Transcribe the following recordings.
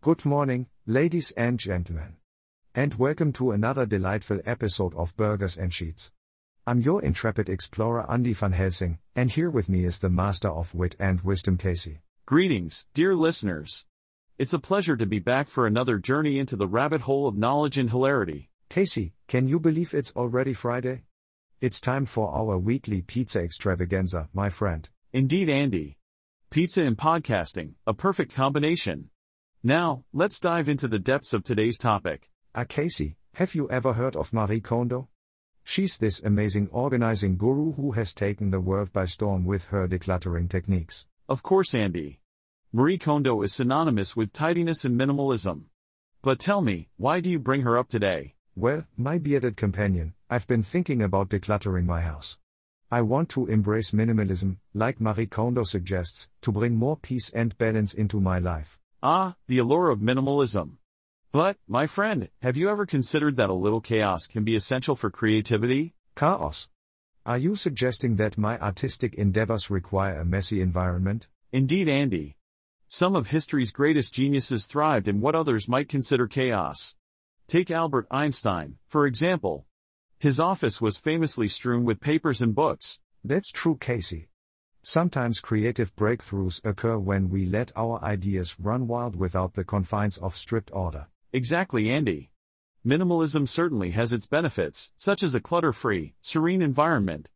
Good morning, ladies and gentlemen. And welcome to another delightful episode of Burgers and Sheets. I'm your intrepid explorer Andy van Helsing, and here with me is the master of wit and wisdom Casey. Greetings, dear listeners. It's a pleasure to be back for another journey into the rabbit hole of knowledge and hilarity. Casey, can you believe it's already Friday? It's time for our weekly pizza extravaganza, my friend. Indeed, Andy. Pizza and podcasting, a perfect combination. Now, let's dive into the depths of today's topic. Ah, Casey, have you ever heard of Marie Kondo? She's this amazing organizing guru who has taken the world by storm with her decluttering techniques. Of course, Andy. Marie Kondo is synonymous with tidiness and minimalism. But tell me, why do you bring her up today? Well, my bearded companion, I've been thinking about decluttering my house. I want to embrace minimalism, like Marie Kondo suggests, to bring more peace and balance into my life. Ah, the allure of minimalism. But, my friend, have you ever considered that a little chaos can be essential for creativity? Chaos. Are you suggesting that my artistic endeavors require a messy environment? Indeed, Andy. Some of history's greatest geniuses thrived in what others might consider chaos. Take Albert Einstein, for example. His office was famously strewn with papers and books. That's true, Casey. Sometimes creative breakthroughs occur when we let our ideas run wild without the confines of strict order. Exactly, Andy. Minimalism certainly has its benefits, such as a clutter-free, serene environment.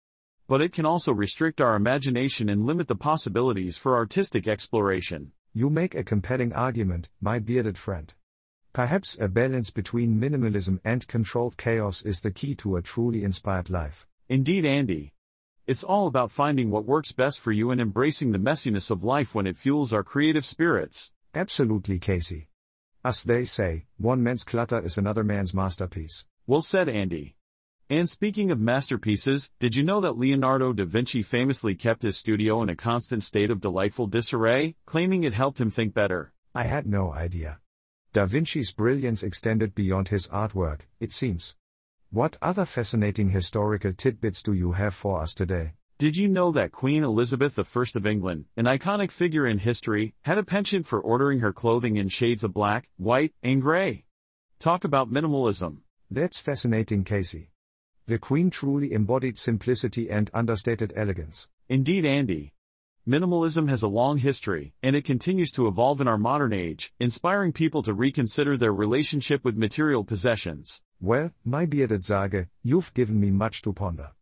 But it can also restrict our imagination and limit the possibilities for artistic exploration. You make a compelling argument, my bearded friend. Perhaps a balance between minimalism and controlled chaos is the key to a truly inspired life. Indeed, Andy. It's all about finding what works best for you and embracing the messiness of life when it fuels our creative spirits. Absolutely, Casey. As they say, one man's clutter is another man's masterpiece. Well said, Andy. And speaking of masterpieces, did you know that Leonardo da Vinci famously kept his studio in a constant state of delightful disarray, claiming it helped him think better? I had no idea. Da Vinci's brilliance extended beyond his artwork, it seems. What other fascinating historical tidbits do you have for us today? Did you know that Queen Elizabeth I of England, an iconic figure in history, had a penchant for ordering her clothing in shades of black, white, and gray? Talk about minimalism. That's fascinating, Casey. The Queen truly embodied simplicity and understated elegance. Indeed, Andy. Minimalism has a long history, and it continues to evolve in our modern age, inspiring people to reconsider their relationship with material possessions. Well, my bearded Sage, you've given me much to ponder.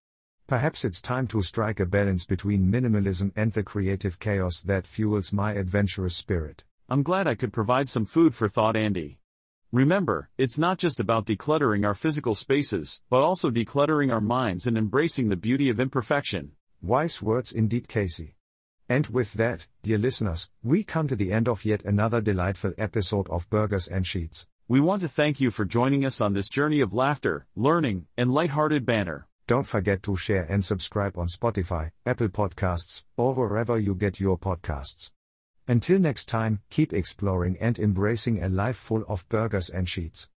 Perhaps it's time to strike a balance between minimalism and the creative chaos that fuels my adventurous spirit. I'm glad I could provide some food for thought, Andy. Remember, it's not just about decluttering our physical spaces, but also decluttering our minds and embracing the beauty of imperfection. Wise words indeed, Casey. And with that, dear listeners, we come to the end of yet another delightful episode of Burgers and Sheets. We want to thank you for joining us on this journey of laughter, learning, and lighthearted banter. Don't forget to share and subscribe on Spotify, Apple Podcasts, or wherever you get your podcasts. Until next time, keep exploring and embracing a life full of burgers and sheets.